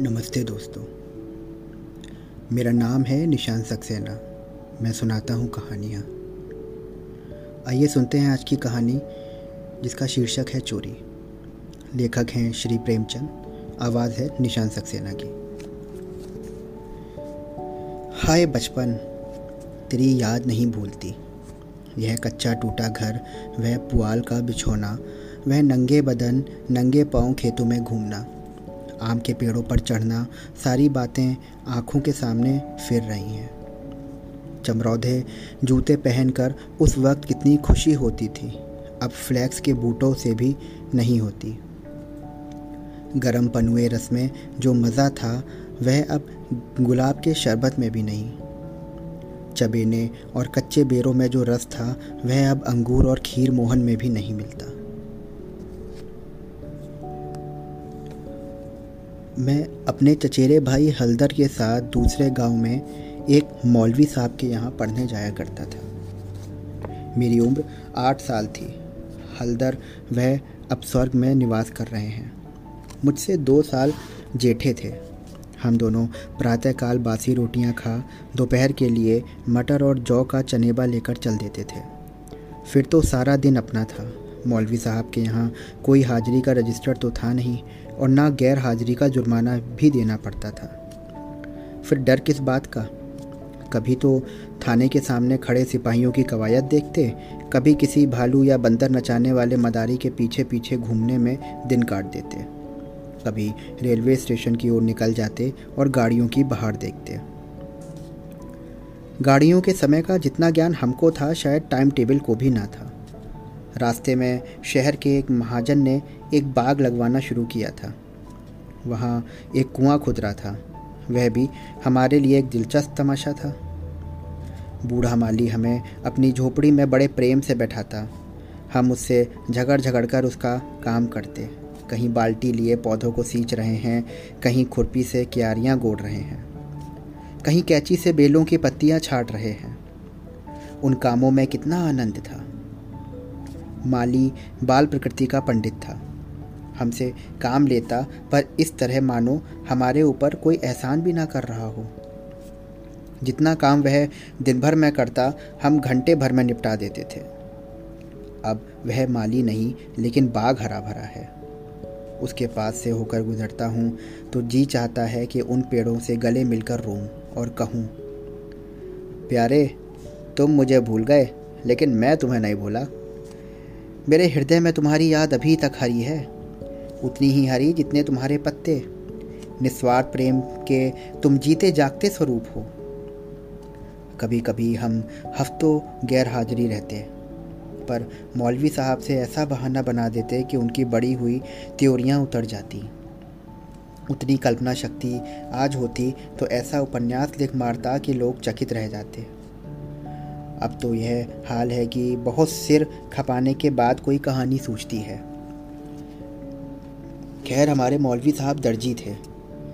नमस्ते दोस्तों। मेरा नाम है निशान सक्सेना। मैं सुनाता हूँ कहानियाँ। आइए सुनते हैं आज की कहानी, जिसका शीर्षक है चोरी। लेखक हैं श्री प्रेमचंद, आवाज़ है निशान सक्सेना की। हाय बचपन, तेरी याद नहीं भूलती। यह कच्चा टूटा घर, वह पुआल का बिछोना, वह नंगे बदन, नंगे पाँव खेतों में घूमना। आम के पेड़ों पर चढ़ना, सारी बातें आँखों के सामने फिर रही हैं। चमरौधे जूते पहनकर उस वक्त कितनी खुशी होती थी। अब फ्लैक्स के बूटों से भी नहीं होती। गरम पनुए रस में जो मज़ा था, वह अब गुलाब के शरबत में भी नहीं। चबेने और कच्चे बेरों में जो रस था, वह अब अंगूर और खीर मोहन में भी नहीं मिलता। मैं अपने चचेरे भाई हल्दर के साथ दूसरे गाँव में एक मौलवी साहब के यहाँ पढ़ने जाया करता था। मेरी उम्र आठ साल थी। हल्दर वह अब स्वर्ग में निवास कर रहे हैं। मुझसे दो साल जेठे थे। हम दोनों प्रातःकाल बासी रोटियाँ खा, दोपहर के लिए मटर और जौ का चनेबा लेकर चल देते थे। फिर तो सारा दिन अपना था। मौलवी साहब के यहाँ कोई हाजिरी का रजिस्टर तो था नहीं। और ना गैर हाजिरी का जुर्माना भी देना पड़ता था। फिर डर किस बात का? कभी तो थाने के सामने खड़े सिपाहियों की कवायद देखते, कभी किसी भालू या बंदर नचाने वाले मदारी के पीछे पीछे घूमने में दिन काट देते। कभी रेलवे स्टेशन की ओर निकल जाते और गाड़ियों की बाहर देखते। गाड़ियों के समय का जितना ज्ञान हमको था, शायद टाइम टेबल को भी ना था। रास्ते में शहर के एक महाजन ने एक बाग लगवाना शुरू किया था। वहाँ एक कुआँ खुद रहा था। वह भी हमारे लिए एक दिलचस्प तमाशा था। बूढ़ा माली हमें अपनी झोपड़ी में बड़े प्रेम से बैठाता। हम उससे झगड़ झगड़ कर उसका काम करते। कहीं बाल्टी लिए पौधों को सींच रहे हैं, कहीं खुरपी से क्यारियाँ गोड़ रहे हैं, कहीं कैची से बेलों की पत्तियाँ छाट रहे हैं। उन कामों में कितना आनंद था। माली बाल प्रकृति का पंडित था। हमसे काम लेता, पर इस तरह मानो हमारे ऊपर कोई एहसान भी ना कर रहा हो। जितना काम वह दिन भर में करता, हम घंटे भर में निपटा देते थे। अब वह माली नहीं, लेकिन बाग हरा भरा है। उसके पास से होकर गुजरता हूँ तो जी चाहता है कि उन पेड़ों से गले मिलकर रोऊं और कहूँ, प्यारे, तुम मुझे भूल गए, लेकिन मैं तुम्हें नहीं भूला। मेरे हृदय में तुम्हारी याद अभी तक हरी है। उतनी ही हरी जितने तुम्हारे पत्ते। निस्वार्थ प्रेम के तुम जीते जागते स्वरूप हो। कभी कभी हम हफ्तों गैर हाजिरी रहते पर मौलवी साहब से ऐसा बहाना बना देते कि उनकी बड़ी हुई त्योरियाँ उतर जाती। उतनी कल्पना शक्ति आज होती तो ऐसा उपन्यास लिख मारता कि लोग चकित रह जाते। अब तो यह हाल है कि बहुत सिर खपाने के बाद कोई कहानी सूझती है। खैर, हमारे मौलवी साहब दर्जी थे।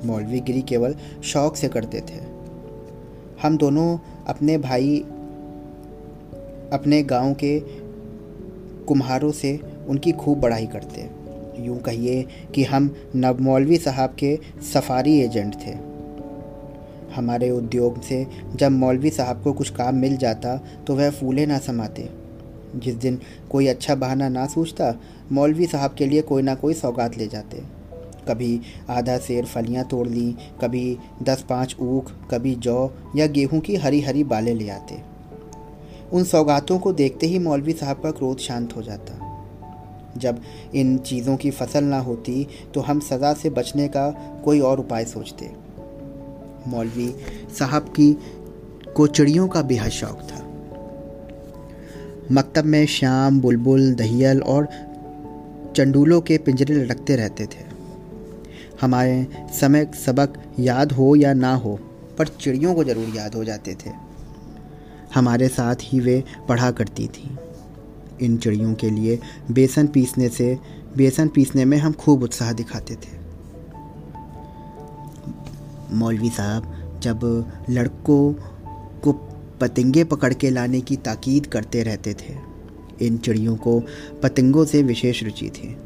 मौलवी गिरी केवल शौक से करते थे। हम दोनों अपने भाई, अपने गाँव के कुम्हारों से उनकी खूब बढ़ाई करते। यूँ कहिए कि हम नव मौलवी साहब के सफारी एजेंट थे। हमारे उद्योग से जब मौलवी साहब को कुछ काम मिल जाता तो वह फूले ना समाते। जिस दिन कोई अच्छा बहाना ना सूझता मौलवी साहब के लिए कोई ना कोई सौगात ले जाते। कभी आधा शेर फलियाँ तोड़ ली, कभी दस पाँच ऊख, कभी जौ या गेहूँ की हरी हरी बालें ले आते। उन सौगातों को देखते ही मौलवी साहब का क्रोध शांत हो जाता। जब इन चीज़ों की फ़सल ना होती तो हम सज़ा से बचने का कोई और उपाय सोचते। मौलवी साहब की को चिड़ियों का बेहद शौक था। मकतब में शाम बुलबुल, दहियल और चंडूलों के पिंजरे लटकते रहते थे। हमारे समय सबक याद हो या ना हो, पर चिड़ियों को ज़रूर याद हो जाते थे। हमारे साथ ही वे पढ़ा करती थी। इन चिड़ियों के लिए बेसन पीसने से, बेसन पीसने में हम खूब उत्साह दिखाते थे। मौलवी साहब जब लड़कों को पतंगे पकड़ के लाने की ताकीद करते रहते थे इन चिड़ियों को पतंगों से विशेष रुचि थी।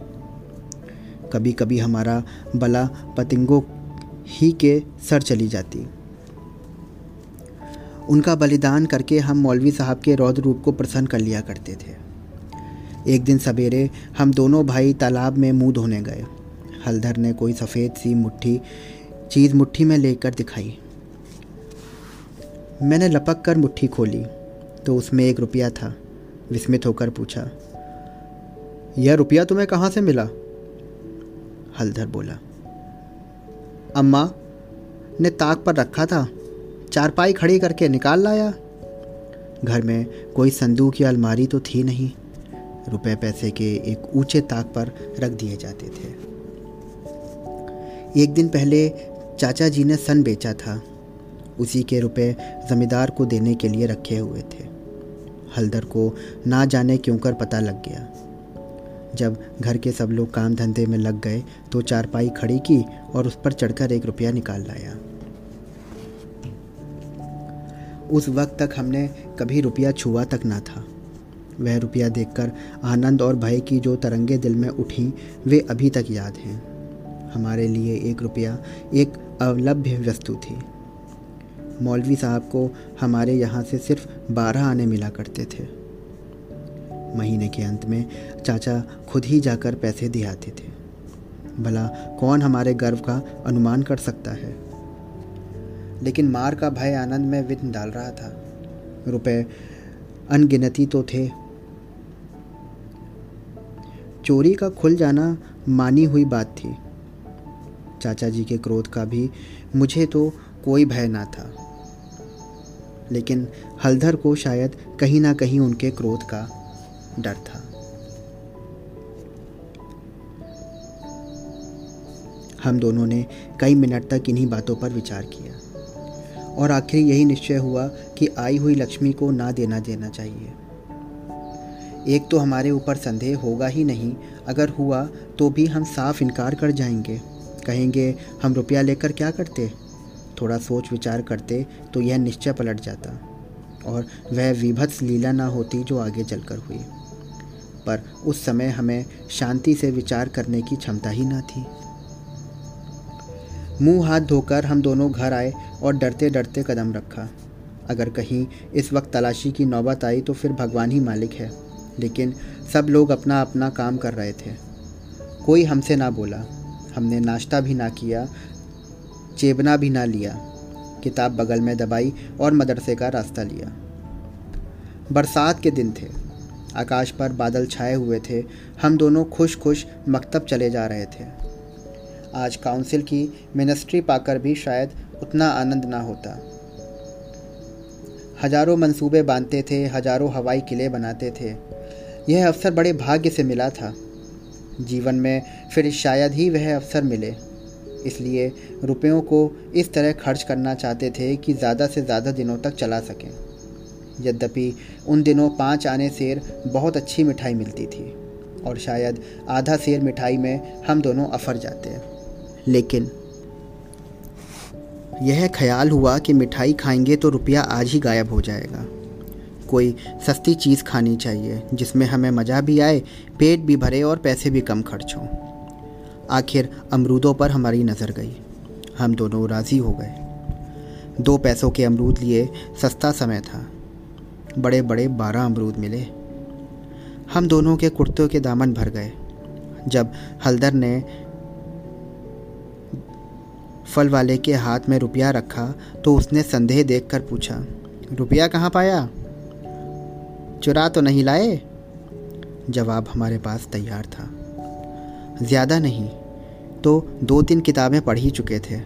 कभी कभी हमारा बला पतंगों ही के सर चली जाती। उनका बलिदान करके हम मौलवी साहब के रौद्र रूप को प्रसन्न कर लिया करते थे। एक दिन सवेरे हम दोनों भाई तालाब में मुँह धोने गए। हलधर ने कोई सफ़ेद सी मुट्ठी, चीज़ मुट्ठी में लेकर दिखाई। मैंने लपक कर मुट्ठी खोली तो उसमें एक रुपया था। विस्मित होकर पूछा, यह रुपया तुम्हें कहाँ से मिला? हलधर बोला, अम्मा, ने ताक पर रखा था, चारपाई खड़ी करके निकाल लाया। घर में कोई संदूक या अलमारी तो थी नहीं, रुपए पैसे के एक ऊँचे ताक पर रख दिए जाते थे। एक दिन पहले चाचा जी ने सन बेचा था, उसी के रुपए ज़मींदार को देने के लिए रखे हुए थे। हल्दर को ना जाने क्यों कर पता लग गया। जब घर के सब लोग काम धंधे में लग गए तो चारपाई खड़ी की और उस पर चढ़कर एक रुपया निकाल लाया। उस वक्त तक हमने कभी रुपया छुआ तक ना था। वह रुपया देखकर आनंद और भय की जो तरंगे दिल में उठी, वे अभी तक याद हैं। हमारे लिए एक रुपया एक अवलभ्य वस्तु थी। मौलवी साहब को हमारे यहाँ से सिर्फ़ बारह आने मिला करते थे। महीने के अंत में चाचा खुद ही जाकर पैसे दे आते थे। भला कौन हमारे गर्व का अनुमान कर सकता है? लेकिन मार का भय आनंद में विघ्न डाल रहा था। रुपए अनगिनती तो थे। चोरी का खुल जाना मानी हुई बात थी। चाचा जी के क्रोध का भी मुझे तो कोई भय ना था। लेकिन हलधर को शायद कहीं ना कहीं उनके क्रोध का डर था। हम दोनों ने कई मिनट तक इन्हीं बातों पर विचार किया और आखिर यही निश्चय हुआ कि आई हुई लक्ष्मी को ना देना देना चाहिए। एक तो हमारे ऊपर संदेह होगा ही नहीं, अगर हुआ तो भी हम साफ़ इनकार कर जाएँगे। कहेंगे, हम रुपया लेकर क्या करते? थोड़ा सोच विचार करते तो यह निश्चय पलट जाता और वह विभत्स लीला ना होती जो आगे चलकर हुई। पर उस समय हमें शांति से विचार करने की क्षमता ही ना थी। मुँह हाथ धोकर हम दोनों घर आए और डरते डरते कदम रखा। अगर कहीं इस वक्त तलाशी की नौबत आई तो फिर भगवान ही मालिक है, लेकिन सब लोग अपना अपना काम कर रहे थे। कोई हमसे ना बोला, हमने नाश्ता भी ना किया चेबना भी ना लिया। किताब बगल में दबाई और मदरसे का रास्ता लिया। बरसात के दिन थे। आकाश पर बादल छाए हुए थे। हम दोनों खुश खुश मकतब चले जा रहे थे। आज काउंसिल की मिनिस्ट्री पाकर भी शायद उतना आनंद ना होता। हज़ारों मंसूबे बांधते थे, हज़ारों हवाई किले बनाते थे। यह अवसर बड़े भाग्य से मिला था। जीवन में फिर शायद ही वह अवसर मिले। इसलिए रुपयों को इस तरह खर्च करना चाहते थे कि ज़्यादा से ज़्यादा दिनों तक चला सकें। यद्यपि उन दिनों पाँच आने सेर बहुत अच्छी मिठाई मिलती थी, और शायद आधा सेर मिठाई में हम दोनों अफर जाते। लेकिन यह ख्याल हुआ कि मिठाई खाएँगे तो रुपया आज ही गायब हो जाएगा। कोई सस्ती चीज़ खानी चाहिए, जिसमें हमें मज़ा भी आए, पेट भी भरे और पैसे भी कम खर्च हों। आखिर अमरूदों पर हमारी नज़र गई। हम दोनों राज़ी हो गए। दो पैसों के अमरूद लिए सस्ता समय था। बड़े बड़े बारह अमरूद मिले। हम दोनों के कुर्तों के दामन भर गए। जब हल्दर ने फल वाले के हाथ में रुपया रखा तो उसने संदेह देखकर पूछा, रुपया कहाँ पाया? चुरा तो नहीं लाए? जवाब हमारे पास तैयार था। ज़्यादा नहीं। तो दो तीन किताबें पढ़ ही चुके थे।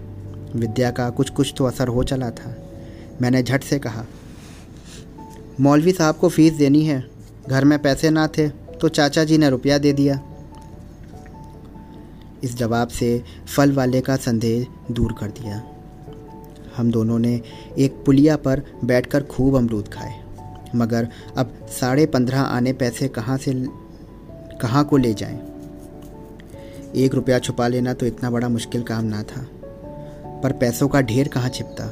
विद्या का कुछ कुछ तो असर हो चला था। मैंने झट से कहा, मौलवी साहब को फ़ीस देनी है। घर में पैसे ना थे तो चाचा जी ने रुपया दे दिया। इस जवाब से फल वाले का संदेह दूर कर दिया। हम दोनों ने एक पुलिया पर बैठकर खूब अमरूद खाए। मगर अब साढ़े पंद्रह आने पैसे कहाँ से कहाँ को ले जाएँ? एक रुपया छुपा लेना तो इतना बड़ा मुश्किल काम ना था। पर पैसों का ढेर कहाँ छिपता?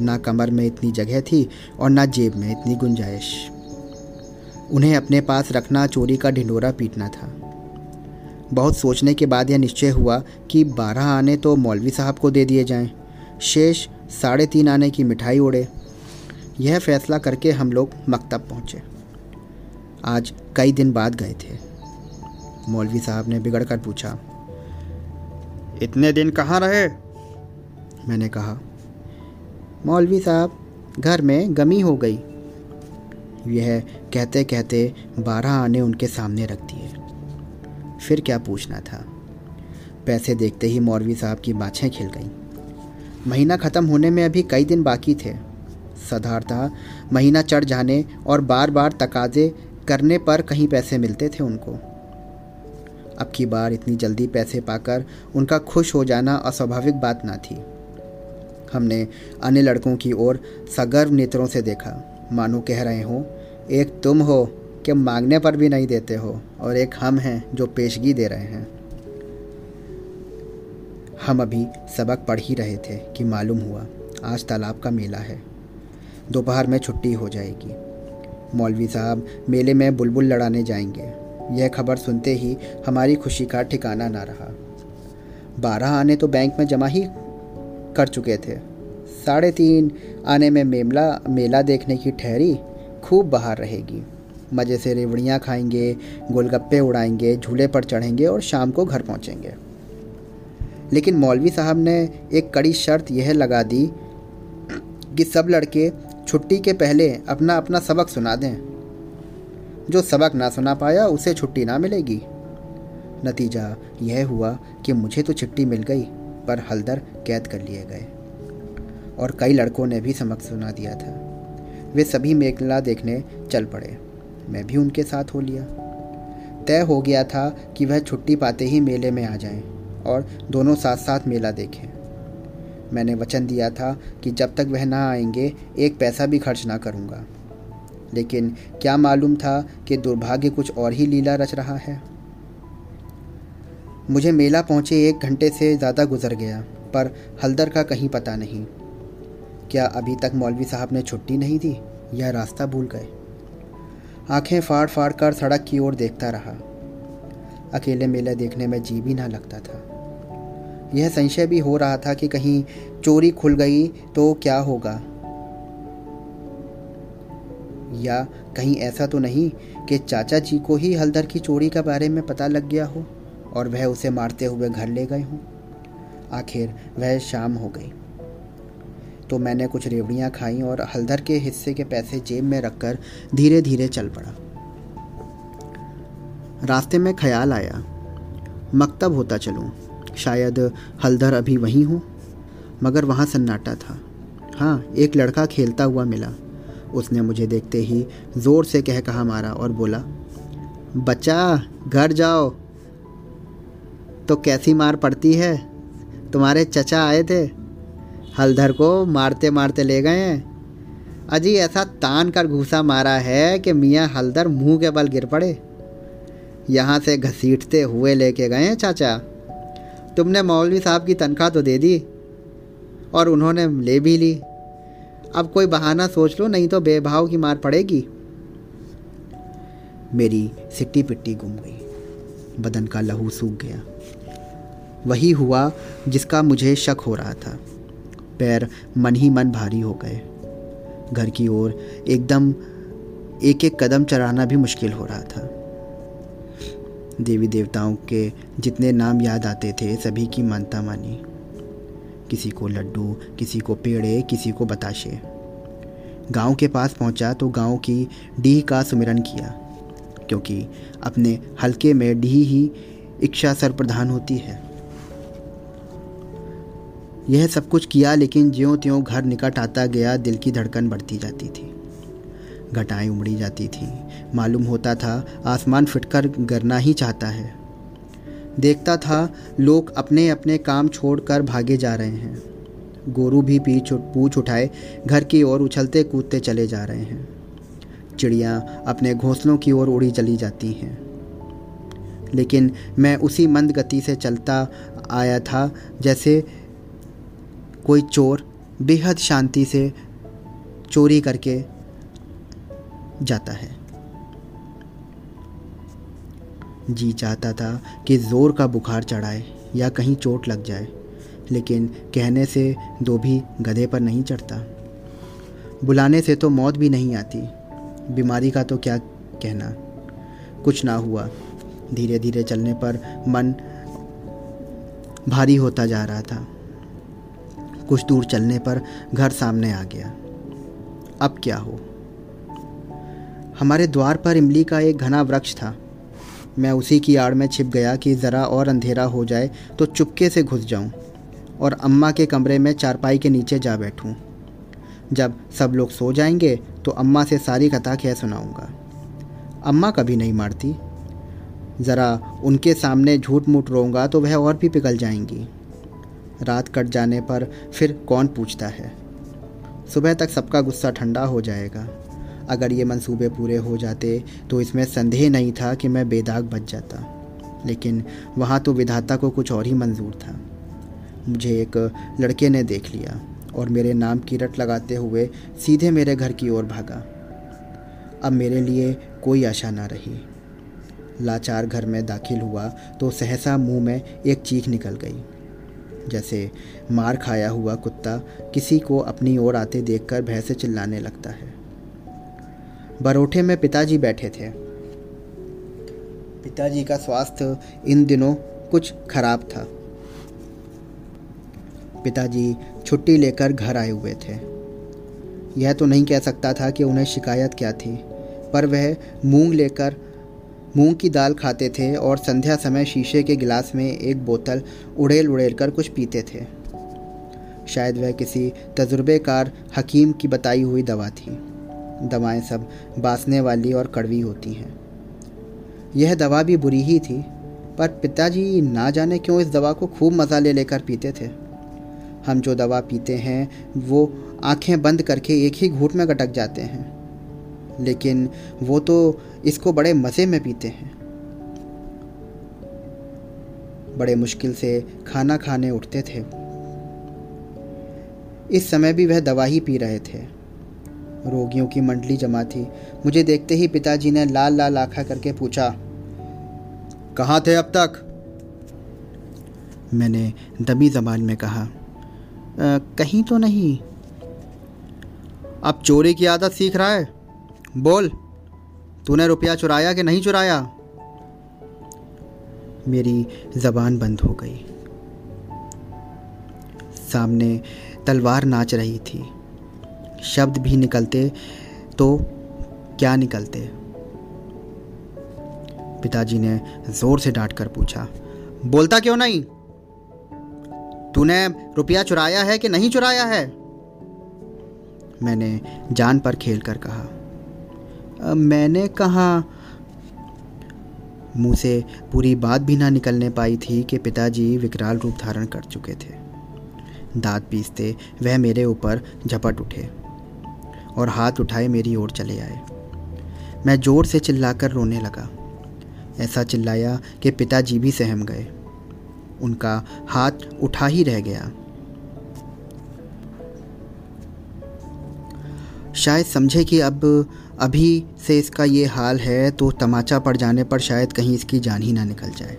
ना कमर में इतनी जगह थी और ना जेब में इतनी गुंजाइश। उन्हें अपने पास रखना चोरी का ढिंडोरा पीटना था। बहुत सोचने के बाद यह निश्चय हुआ कि बारह आने तो मौलवी साहब को दे दिए जाएँ, शेष साढ़े तीन आने की मिठाई उड़े यह फैसला करके हम लोग मकतब पहुँचे। आज कई दिन बाद गए थे। मौलवी साहब ने बिगड़ कर पूछा, इतने दिन कहाँ रहे? मैंने कहा, मौलवी साहब, घर में गमी हो गई। यह कहते कहते बारह आने उनके सामने रख दिए। फिर क्या पूछना था? पैसे देखते ही मौलवी साहब की बाछें खिल गईं। महीना ख़त्म होने में अभी कई दिन बाकी थे। सधारता महीना चढ़ जाने और बार बार तकाजे करने पर कहीं पैसे मिलते थे उनको। अब की बार इतनी जल्दी पैसे पाकर उनका खुश हो जाना अस्वाभाविक बात ना थी। हमने अन्य लड़कों की ओर सगर्व नेत्रों से देखा। मानो कह रहे हो, एक तुम हो कि मांगने पर भी नहीं देते हो, और एक हम हैं जो पेशगी दे रहे हैं। हम अभी सबक पढ़ ही रहे थे कि मालूम हुआ, आज तालाब का मेला है। दोपहर में छुट्टी हो जाएगी। मौलवी साहब, मेले में बुलबुल लड़ाने जाएँगे। यह खबर सुनते ही हमारी खुशी का ठिकाना ना रहा। बारह आने तो बैंक में जमा ही कर चुके थे। साढ़े तीन आने में मेमला, मेला देखने की ठहरी खूब बाहर रहेगी। मज़े से रेवड़ियाँ खाएँगे, गोलगप्पे उड़ाएँगे, झूले पर चढ़ेंगे और शाम को घर पहुँचेंगे। लेकिन मौलवी साहब ने एक कड़ी शर्त यह लगा दी कि सब लड़के छुट्टी के पहले अपना अपना सबक सुना दें। जो सबक ना सुना पाया उसे छुट्टी ना मिलेगी। नतीजा यह हुआ कि मुझे तो छुट्टी मिल गई, पर हल्दर कैद कर लिए गए। और कई लड़कों ने भी सबक सुना दिया था। वे सभी मेला देखने चल पड़े। मैं भी उनके साथ हो लिया। तय हो गया था कि वह छुट्टी पाते ही मेले में आ जाएँ और दोनों साथ साथ मेला देखें। मैंने वचन दिया था कि जब तक वह ना आएँगे, एक पैसा भी खर्च ना करूँगा। लेकिन क्या मालूम था कि दुर्भाग्य कुछ और ही लीला रच रहा है। मुझे मेला पहुँचे एक घंटे से ज़्यादा गुजर गया, पर हल्दर का कहीं पता नहीं। क्या अभी तक मौलवी साहब ने छुट्टी नहीं दी, या रास्ता भूल गए? आँखें फाड़ फाड़ कर सड़क की ओर देखता रहा। अकेले मेला देखने में जी भी ना लगता था। यह संशय भी हो रहा था कि कहीं चोरी खुल गई तो क्या होगा? या कहीं ऐसा तो नहीं कि चाचा जी को ही हल्दर की चोरी के बारे में पता लग गया हो और वह उसे मारते हुए घर ले गए हों। आखिर वह शाम हो गई। तो मैंने कुछ रेवड़ियाँ खाई और हल्दर के हिस्से के पैसे जेब में रखकर धीरे धीरे चल पड़ा। रास्ते में ख्याल आया। मकतब होता चलूँ। शायद हल्दर अभी वहीं हो। मगर वहाँ सन्नाटा था। हाँ एक लड़का खेलता हुआ मिला। उसने मुझे देखते ही ज़ोर से कह कहा मारा और बोला, बच्चा, घर जाओ। तो कैसी मार पड़ती है? तुम्हारे चचा आए थे। हल्दर को मारते मारते ले गए हैं। अजी, ऐसा तान कर घूसा मारा है कि मियाँ हल्दर मुँह के बल गिर पड़े। यहाँ से घसीटते हुए लेके गए हैं चाचा। तुमने मौलवी साहब की तनख्वाह तो दे दी और उन्होंने ले भी ली। अब कोई बहाना सोच लो, नहीं तो बेभाव की मार पड़ेगी। मेरी सिट्टी पिट्टी गुम गई। बदन का लहू सूख गया। वही हुआ जिसका मुझे शक हो रहा था। पैर मन ही मन भारी हो गए। घर की ओर एकदम एक एक कदम चढ़ाना भी मुश्किल हो रहा था। देवी देवताओं के जितने नाम याद आते थे, सभी की मानता मानी। किसी को लड्डू, किसी को पेड़े, किसी को बताशे। गाँव के पास पहुँचा तो गाँव की डीह का सुमिरन किया, क्योंकि अपने हल्के में डीह ही इच्छा सर्वप्रधान होती है। यह सब कुछ किया, लेकिन ज्यों त्यों घर निकट आता गया, दिल की धड़कन बढ़ती जाती थी। घटाएँ उमड़ी जाती थी। मालूम होता था, आसमान फिटकर गिरना ही चाहता है। देखता था, लोग अपने अपने काम छोड़कर भागे जा रहे हैं। गोरू भी पीछ, पूछ उठाए, घर की ओर उछलते कूदते चले जा रहे हैं। चिड़ियाँ अपने घोंसलों की ओर उड़ी चली जाती हैं। लेकिन मैं उसी मंद गति से चलता आया था, जैसे कोई चोर बेहद शांति से चोरी करके जाता है। जी चाहता था कि ज़ोर का बुखार चढ़ाए या कहीं चोट लग जाए, लेकिन कहने से दो भी गधे पर नहीं चढ़ता। बुलाने से तो मौत भी नहीं आती। बीमारी का तो क्या कहना? कुछ ना हुआ। धीरे धीरे चलने पर मन भारी होता जा रहा था। कुछ दूर चलने पर घर सामने आ गया। अब क्या हो? हमारे द्वार पर इमली का एक घना वृक्ष था। मैं उसी की आड़ में छिप गया कि ज़रा और अंधेरा हो जाए तो चुपके से घुस जाऊँ और अम्मा के कमरे में चारपाई के नीचे जा बैठूं। जब सब लोग सो जाएँगे तो अम्मा से सारी कथा कह सुनाऊँगा। अम्मा कभी नहीं मारती। ज़रा उनके सामने झूठ मूठ रोऊँगा तो वह और भी पिघल जाएँगी। रात कट जाने पर फिर कौन पूछता है? सुबह तक सबका गुस्सा ठंडा हो जाएगा। अगर ये मंसूबे पूरे हो जाते तो इसमें संदेह नहीं था कि मैं बेदाग बच जाता। लेकिन वहाँ तो विधाता को कुछ और ही मंजूर था। मुझे एक लड़के ने देख लिया और मेरे नाम की रट लगाते हुए सीधे मेरे घर की ओर भागा। अब मेरे लिए कोई आशा ना रही। लाचार घर में दाखिल हुआ तो सहसा मुँह में एक चीख निकल गई। जैसे मार खाया हुआ कुत्ता किसी को अपनी ओर आते देखकर भय से चिल्लाने लगता है। बरोठे में पिताजी बैठे थे। पिताजी का स्वास्थ्य इन दिनों कुछ खराब था। पिताजी छुट्टी लेकर घर आए हुए थे। यह तो नहीं कह सकता था कि उन्हें शिकायत क्या थी, पर वह मूंग लेकर, मूंग की दाल खाते थे और संध्या समय शीशे के गिलास में एक बोतल उड़ेल उड़ेल कर कुछ पीते थे। शायद वह किसी तजुर्बेकार हकीम की बताई हुई दवा थी। दवाएँ सब बासने वाली और कड़वी होती हैं। यह दवा भी बुरी ही थी, पर पिताजी ना जाने क्यों इस दवा को खूब मज़ा ले लेकर पीते थे। हम जो दवा पीते हैं, वो आँखें बंद करके एक ही घूट में गटक जाते हैं। लेकिन वो तो इसको बड़े मज़े में पीते हैं। बड़े मुश्किल से खाना खाने उठते थे। इस समय भी वह दवा ही पी रहे थे। रोगियों की मंडली जमा थी। मुझे देखते ही पिताजी ने लाल लाल आखा करके पूछा कहाँ थे अब तक? मैंने दबी जबान में कहा आ, कहीं तो नहीं। अब चोरी की आदत सीख रहा है? बोल तूने रुपया चुराया कि नहीं चुराया? मेरी जबान बंद हो गई। सामने तलवार नाच रही थी। शब्द भी निकलते तो क्या निकलते? पिताजी ने ज़ोर से डांट कर पूछा, बोलता क्यों नहीं? तूने रुपया चुराया है कि नहीं चुराया है? मैंने जान पर खेल कर कहा मैंने कहा, मुँह से पूरी बात भी ना निकलने पाई थी कि पिताजी विकराल रूप धारण कर चुके थे। दांत पीसते वह मेरे ऊपर झपट उठे। और हाथ उठाए मेरी ओर चले आए। मैं ज़ोर से चिल्लाकर रोने लगा। ऐसा चिल्लाया कि पिताजी भी सहम गए। उनका हाथ उठा ही रह गया। शायद समझे कि अब, अभी से इसका ये हाल है तो तमाचा पड़ जाने पर शायद कहीं इसकी जान ही ना निकल जाए।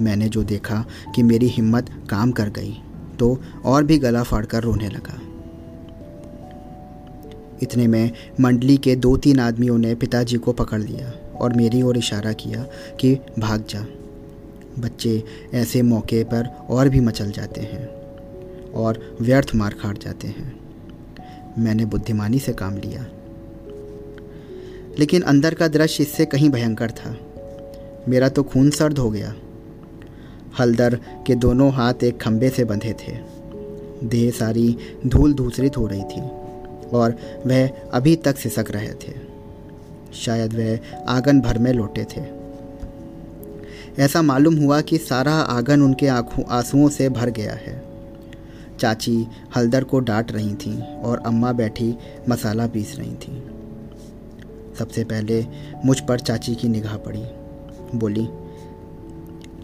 मैंने जो देखा कि मेरी हिम्मत काम कर गई तो और भी गला फाड़कर रोने लगा। इतने में मंडली के दो तीन आदमियों ने पिताजी को पकड़ लिया और मेरी ओर इशारा किया कि भाग जा। बच्चे ऐसे मौके पर और भी मचल जाते हैं और व्यर्थ मार खाट जाते हैं। मैंने बुद्धिमानी से काम लिया। लेकिन अंदर का दृश्य इससे कहीं भयंकर था। मेरा तो खून सर्द हो गया। हलदर के दोनों हाथ एक खंबे से बंधे थे। देह सारी धूल धूसरित हो रही थी। और वह अभी तक सिसक रहे थे। शायद वह आँगन भर में लौटे थे। ऐसा मालूम हुआ कि सारा आँगन उनके आँखों, आंसुओं से भर गया है। चाची हलदर को डांट रही थीं और अम्मा बैठी मसाला पीस रही थीं। सबसे पहले मुझ पर चाची की निगाह पड़ी। बोली,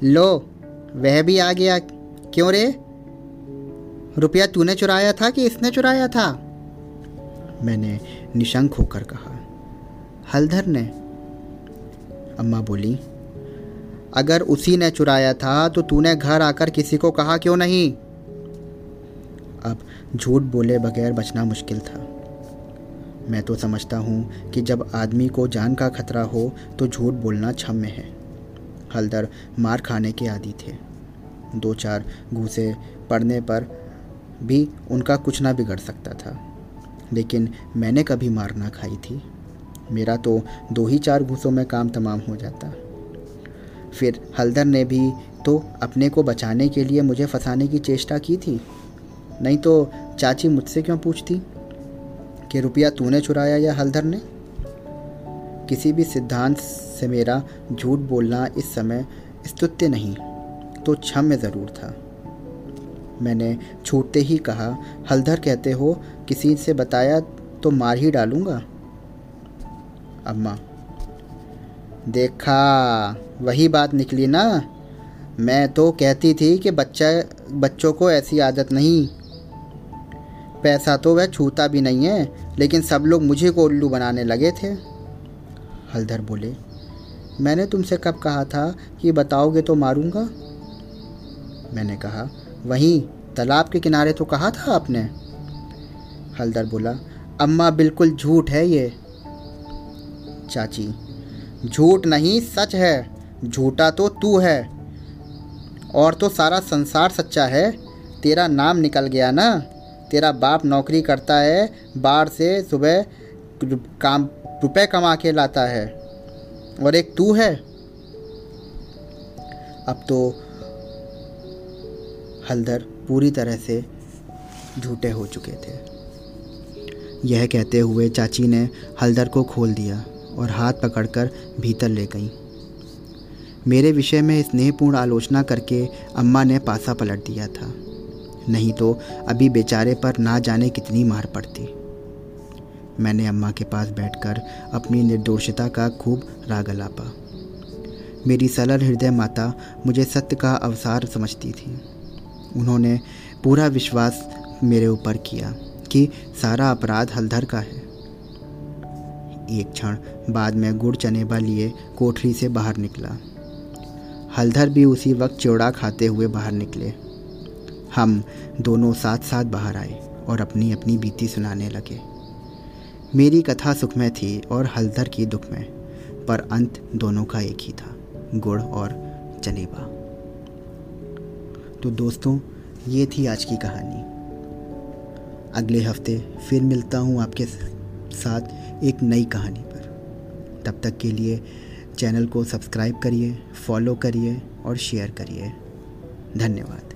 लो, वह भी आ गया। क्यों रे? रुपया तूने चुराया था कि इसने चुराया था? मैंने निशंक होकर कहा। हलधर ने अम्मा बोली, अगर उसी ने चुराया था तो तूने घर आकर किसी को कहा क्यों नहीं? अब झूठ बोले बगैर बचना मुश्किल था। मैं तो समझता हूँ कि जब आदमी को जान का खतरा हो तो झूठ बोलना क्षम्य है। हलदर मार खाने के आदि थे। दो चार घूसे पड़ने पर भी उनका कुछ ना बिगड़ सकता था। लेकिन मैंने कभी मार ना खाई थी। मेरा तो दो ही चार घूसों में काम तमाम हो जाता। फिर हल्दर ने भी तो अपने को बचाने के लिए मुझे फंसाने की चेष्टा की थी। नहीं तो चाची मुझसे क्यों पूछती कि रुपया तूने चुराया या हल्दर ने? किसी भी सिद्धांत से मेरा झूठ बोलना इस समय स्तुत्य नहीं तो क्षम्य ज़रूर था। मैंने छूटते ही कहा, हल्दर कहते हो किसी से बताया तो मार ही डालूँगा? अम्मा, देखा, वही बात निकली ना। मैं तो कहती थी कि बच्चा, बच्चों को ऐसी आदत नहीं। पैसा तो वह छूता भी नहीं है, लेकिन सब लोग मुझे को उल्लू बनाने लगे थे। हलधर बोले, मैंने तुमसे कब कहा था कि बताओगे तो मारूँगा? मैंने कहा, वहीं, तालाब के किनारे तो कहा था आपने। हलदर बोला, अम्मा, बिल्कुल झूठ है ये। चाची, झूठ नहीं, सच है। झूठा तो तू है। और तो सारा संसार सच्चा है। तेरा नाम निकल गया ना? तेरा बाप नौकरी करता है, बाहर से सुबह काम, रुपए कमा के लाता है। और एक तू है। अब तो हलदर पूरी तरह से झूठे हो चुके थे। यह कहते हुए चाची ने हलदर को खोल दिया और हाथ पकड़कर भीतर ले गई। मेरे विषय में स्नेहपूर्ण आलोचना करके अम्मा ने पासा पलट दिया था। नहीं तो अभी बेचारे पर ना जाने कितनी मार पड़ती। मैंने अम्मा के पास बैठकर अपनी निर्दोषता का खूब राग अलापा। मेरी सरल हृदय माता मुझे सत्य का अवसार समझती थी। उन्होंने पूरा विश्वास मेरे ऊपर किया। कि सारा अपराध हलधर का है। एक क्षण बाद में गुड़ चनेबा लिए कोठरी से बाहर निकला। हलधर भी उसी वक्त चौड़ा खाते हुए बाहर निकले। हम दोनों साथ साथ बाहर आए और अपनी अपनी बीती सुनाने लगे। मेरी कथा सुखमय थी और हलधर की दुखमय पर अंत दोनों का एक ही था, गुड़ और चनेबा तो दोस्तों, ये थी आज की कहानी। अगले हफ़्ते फिर मिलता हूँ आपके साथ एक नई कहानी पर। तब तक के लिए चैनल को सब्सक्राइब करिए, फॉलो करिए और शेयर करिए। धन्यवाद।